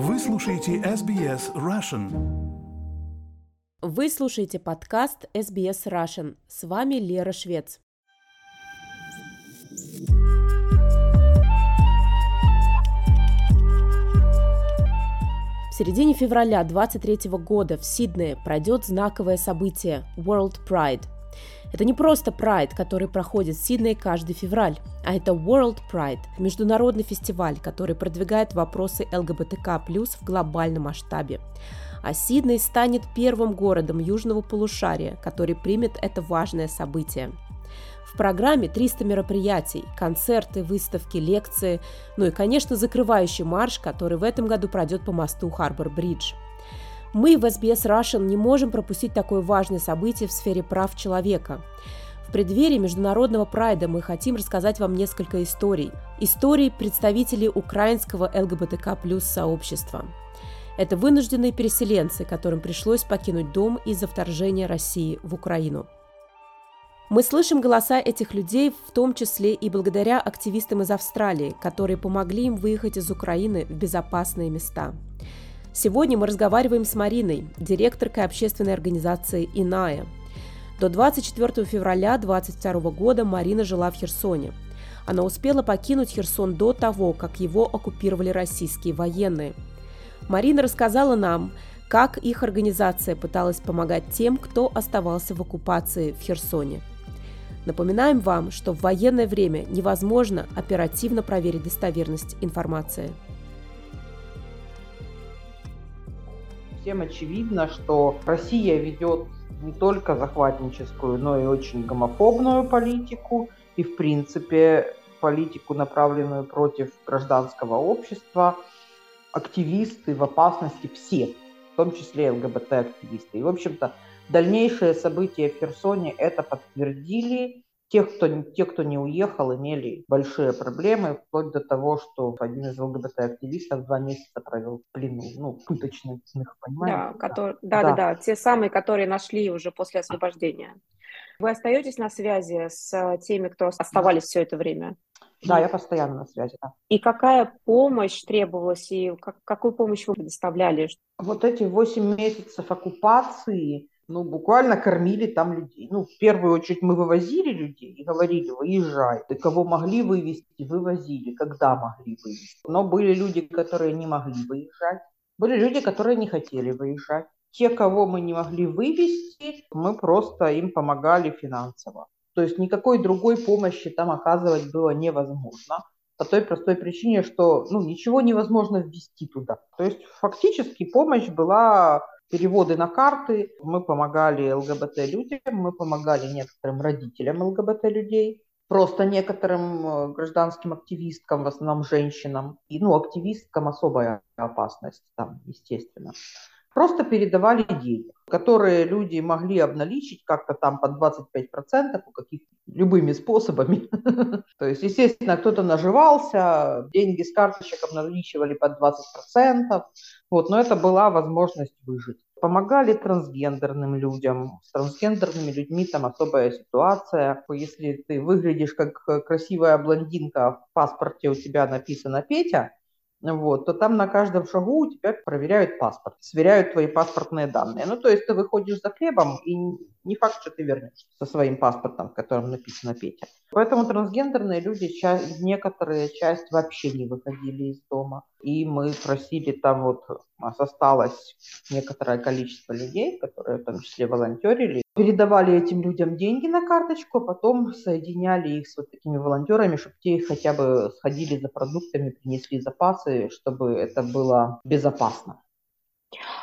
Вы слушаете SBS Russian. Вы слушаете подкаст SBS Russian. С вами Лера Швец. В середине февраля 23 года в Сиднее пройдет знаковое событие World Pride – это не просто Pride, который проходит в Сиднее каждый февраль, а это World Pride – международный фестиваль, который продвигает вопросы ЛГБТК+, в глобальном масштабе. А Сидней станет первым городом Южного полушария, который примет это важное событие. В программе 300 мероприятий, концерты, выставки, лекции, ну и, конечно, закрывающий марш, который в этом году пройдет по мосту Харбор-Бридж – мы в SBS Russian не можем пропустить такое важное событие в сфере прав человека. В преддверии Международного прайда мы хотим рассказать вам несколько историй. Историй представителей украинского ЛГБТК плюс сообщества. Это вынужденные переселенцы, которым пришлось покинуть дом из-за вторжения России в Украину. Мы слышим голоса этих людей, в том числе и благодаря активистам из Австралии, которые помогли им выехать из Украины в безопасные места – Сегодня мы разговариваем с Мариной, директоркой общественной организации «Иная». До 24 февраля 2022 года Марина жила в Херсоне. Она успела покинуть Херсон до того, как его оккупировали российские военные. Марина рассказала нам, как их организация пыталась помогать тем, кто оставался в оккупации в Херсоне. Напоминаем вам, что в военное время невозможно оперативно проверить достоверность информации. Всем очевидно, что Россия ведет не только захватническую, но и очень гомофобную политику и, в принципе, политику, направленную против гражданского общества. Активисты в опасности все, в том числе ЛГБТ-активисты. И, в общем-то, дальнейшие события в Херсоне это подтвердили. Тех, кто, те, кто не уехал, имели большие проблемы, вплоть до того, что один из ЛГБТ-активистов два месяца провел в плену, ну, пыточных, понимаете? Да, который, да, да, да, да, те самые, которые нашли уже после освобождения. Вы остаетесь на связи с теми, кто оставались все это время? Да, я постоянно на связи, да. И какая помощь требовалась, и как, какую помощь вы предоставляли? Вот эти восемь месяцев оккупации, ну, буквально кормили там людей. Ну, в первую очередь мы вывозили людей и говорили, выезжай. И кого могли вывести, вывозили, когда могли вывести. Но были люди, которые не могли выезжать. Были люди, которые не хотели выезжать. Те, кого мы не могли вывести, мы просто им помогали финансово. То есть никакой другой помощи там оказывать было невозможно. По той простой причине, что ну, ничего невозможно ввести туда. То есть фактически помощь была переводы на карты. Мы помогали ЛГБТ-людям, мы помогали некоторым родителям ЛГБТ-людей, просто некоторым э, гражданским активисткам, в основном женщинам, и, ну, активисткам особая опасность там, естественно. Просто передавали деньги, которые люди могли обналичить как-то там по 25% у каких любыми способами. То есть, естественно, кто-то наживался, деньги с карточек обналичивали под 20%, вот, но это была возможность выжить. Помогали трансгендерным людям. С трансгендерными людьми там особая ситуация. Если ты выглядишь как красивая блондинка, в паспорте у тебя написано Петя, вот, то там на каждом шагу у тебя проверяют паспорт, сверяют твои паспортные данные. Ну, то есть ты выходишь за хлебом, и не факт, что ты вернешься со своим паспортом, в котором написано Петя. Поэтому трансгендерные люди, часть, некоторые часть вообще не выходили из дома. И мы просили там вот, у нас осталось некоторое количество людей, которые в том числе волонтерили, передавали этим людям деньги на карточку, а потом соединяли их с вот такими волонтерами, чтобы те хотя бы сходили за продуктами, принесли запасы, чтобы это было безопасно.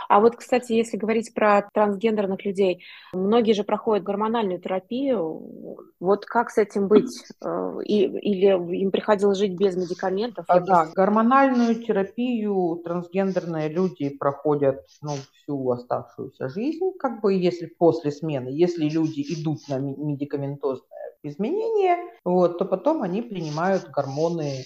А вот, кстати, если говорить про трансгендерных людей, многие же проходят гормональную терапию. Вот как с этим быть? Э, и, или им приходилось жить без медикаментов? А, да, гормональную терапию трансгендерные люди проходят ну, всю оставшуюся жизнь, как бы если после смены, если люди идут на медикаментозное изменение, вот, то потом они принимают гормоны.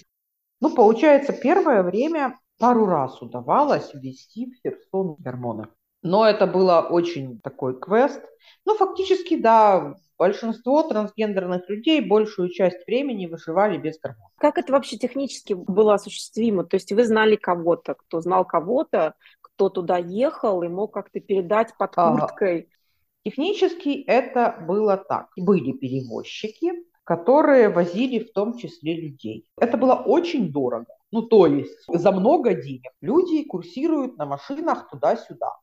Ну, получается, первое время пару раз удавалось ввести в Херсон гормоны. Но это было очень такой квест. Ну, фактически, да, Большинство трансгендерных людей большую часть времени выживали без гормонов. Как это вообще технически было осуществимо? То есть вы знали кого-то, кто знал кого-то, кто туда ехал и мог как-то передать под курткой? Технически это было так. Были перевозчики, которые возили в том числе людей. Это было очень дорого. Ну, то есть за много денег люди курсируют на машинах туда-сюда.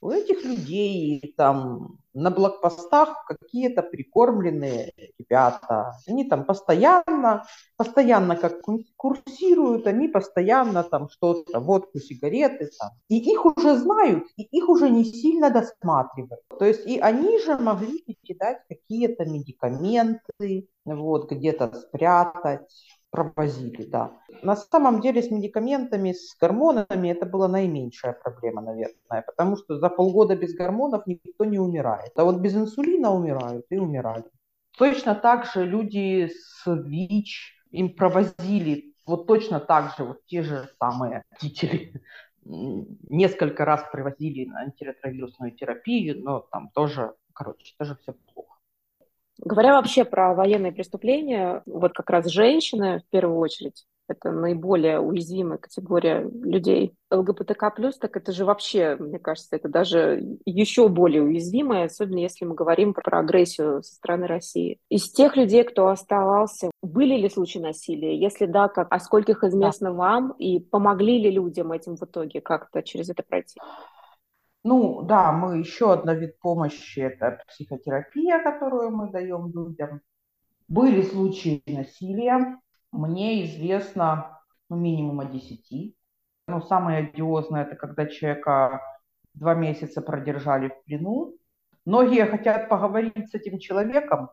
У этих людей там на блокпостах какие-то прикормленные ребята. Они там постоянно, постоянно как курсируют, они постоянно там что-то, водку, сигареты там. И их уже знают, и их уже не сильно досматривают. То есть и они же могли передать какие-то медикаменты, вот, где-то спрятать провозили, да. На самом деле с медикаментами, с гормонами это была наименьшая проблема, наверное, потому что за полгода без гормонов никто не умирает. А вот без инсулина умирают и умирали. Точно так же люди с ВИЧ, им провозили вот точно так же вот те же самые родители несколько раз привозили на антиретровирусную терапию, но там тоже, короче, тоже все плохо. Говоря вообще про военные преступления, вот как раз женщины в первую очередь, это наиболее уязвимая категория людей. ЛГБТК+, так это же вообще, мне кажется, это даже еще более уязвимое, особенно если мы говорим про агрессию со стороны России. Из тех людей, кто оставался, были ли случаи насилия? Если да, как, а скольких известно да. вам? И помогли ли людям этим в итоге как-то через это пройти? Ну да, мы еще одна вид помощи – это психотерапия, которую мы даем людям. Были случаи насилия. Мне известно ну, минимум о 10. Ну, самое одиозное – это когда человека два месяца продержали в плену. Многие хотят поговорить с этим человеком.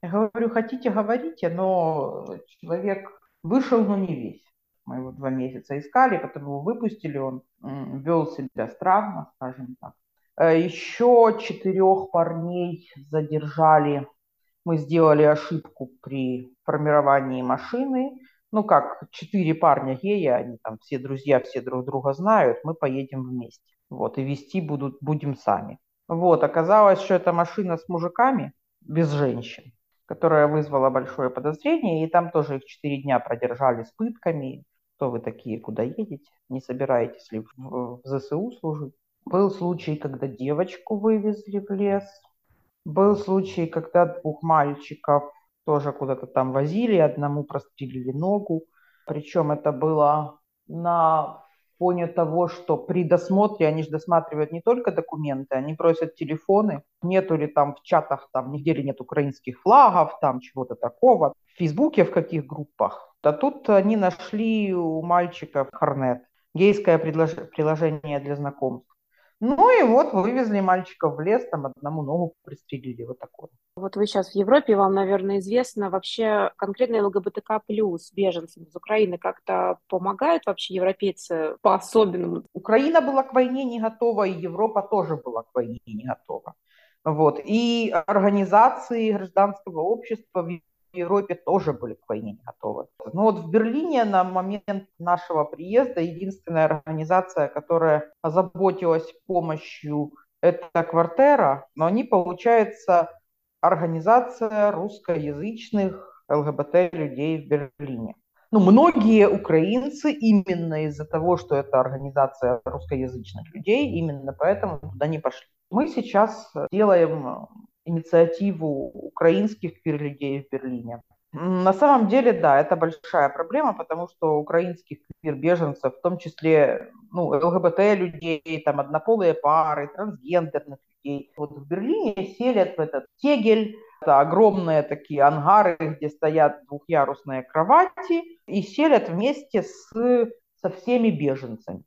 Я говорю, хотите, говорите, но человек вышел, но не весь. Мы его два месяца искали, потом его выпустили, он вел себя странно, скажем так. Э, Еще четырех парней задержали. Мы сделали ошибку при формировании машины. Ну как, четыре парня гея, они там все друзья, все друг друга знают, мы поедем вместе. Вот, и вести будут, будем сами. Вот, оказалось, что это машина с мужиками, без женщин, которая вызвала большое подозрение, и там тоже их четыре дня продержали с пытками, кто вы такие, куда едете, не собираетесь ли в, ЗСУ служить. Был случай, когда девочку вывезли в лес. Был случай, когда двух мальчиков тоже куда-то там возили, одному прострелили ногу. Причем это было на фоне того, что при досмотре они же досматривают не только документы, они просят телефоны, нету ли там в чатах, там нигде ли нет украинских флагов, там чего-то такого. В Фейсбуке в каких группах. А тут они нашли у мальчика Хорнет, гейское приложение для знакомств. Ну и вот вывезли мальчика в лес, там одному ногу пристрелили, вот такое. Вот вы сейчас в Европе, вам, наверное, известно вообще конкретно ЛГБТК плюс беженцам из Украины как-то помогают вообще европейцы по-особенному? Украина была к войне не готова, и Европа тоже была к войне не готова. Вот. И организации гражданского общества в Европе тоже были к войне не готовы. Но вот в Берлине на момент нашего приезда единственная организация, которая озаботилась помощью, это «Квартера», но они, получается, организация русскоязычных ЛГБТ-людей в Берлине. Ну, многие украинцы именно из-за того, что это организация русскоязычных людей, именно поэтому туда не пошли. Мы сейчас делаем инициативу украинских квир-людей в Берлине. На самом деле, да, это большая проблема, потому что украинских квир-беженцев, в том числе ну, ЛГБТ-людей, там, однополые пары, трансгендерных людей, вот в Берлине селят в этот тегель, это огромные такие ангары, где стоят двухъярусные кровати, и селят вместе с, со всеми беженцами.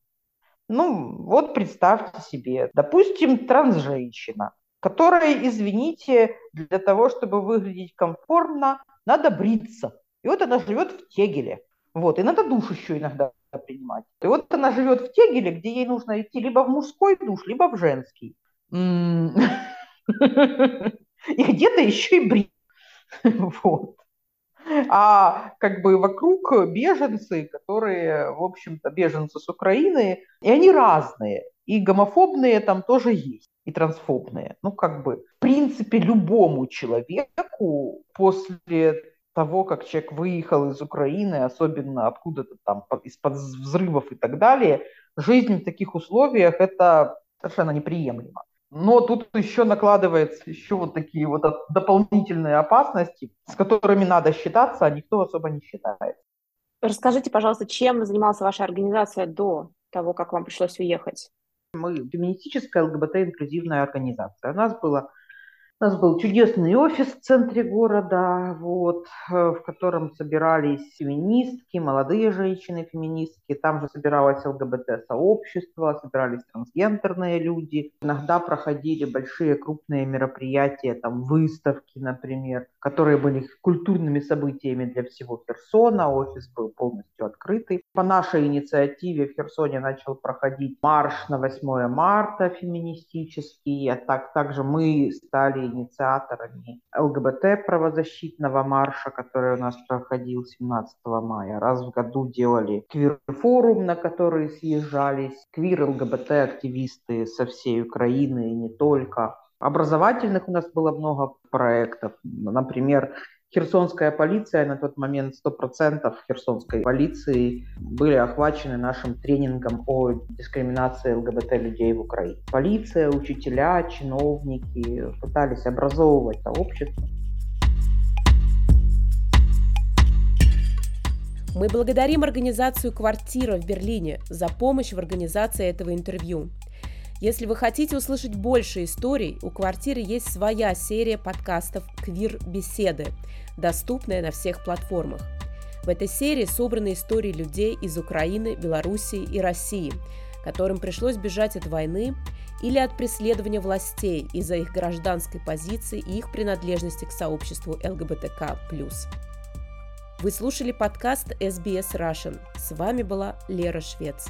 Ну, вот представьте себе, допустим, трансженщина, которая, извините, для того, чтобы выглядеть комфортно, надо бриться. И вот она живет в Тегеле. Вот, и надо душ еще иногда принимать. И вот она живет в Тегеле, где ей нужно идти либо в мужской душ, либо в женский. И где-то еще и брить. Вот. А как бы вокруг беженцы, которые, в общем-то, беженцы с Украины, и они разные. И гомофобные там тоже есть и трансфобные. Ну, как бы, в принципе, любому человеку после того, как человек выехал из Украины, особенно откуда-то там из-под взрывов и так далее, жизнь в таких условиях это совершенно неприемлемо. Но тут еще накладывается еще вот такие вот дополнительные опасности, с которыми надо считаться, а никто особо не считает. Расскажите, пожалуйста, чем занималась ваша организация до того, как вам пришлось уехать? Мы феминистическая ЛГБТ-инклюзивная организация. У нас было у нас был чудесный офис в центре города, вот, э, в котором собирались феминистки, молодые женщины-феминистки. Там же собиралось ЛГБТ-сообщество, собирались трансгендерные люди. Иногда проходили большие крупные мероприятия, там выставки, например, которые были культурными событиями для всего Херсона. Офис был полностью открытый. По нашей инициативе в Херсоне начал проходить марш на 8 марта феминистический. А так, также мы стали инициаторами ЛГБТ-правозащитного марша, который у нас проходил 17 мая. Раз в году делали квир-форум, на который съезжались квир-ЛГБТ-активисты со всей Украины и не только. Образовательных у нас было много проектов. Например, Херсонская полиция, на тот момент 100% херсонской полиции были охвачены нашим тренингом о дискриминации ЛГБТ людей в Украине. Полиция, учителя, чиновники пытались образовывать сообщество. Мы благодарим организацию «Квартира» в Берлине за помощь в организации этого интервью. Если вы хотите услышать больше историй, у «Квартиры» есть своя серия подкастов «Квир-беседы», доступная на всех платформах. В этой серии собраны истории людей из Украины, Белоруссии и России, которым пришлось бежать от войны или от преследования властей из-за их гражданской позиции и их принадлежности к сообществу ЛГБТК+. Вы слушали подкаст SBS Russian. С вами была Лера Швец.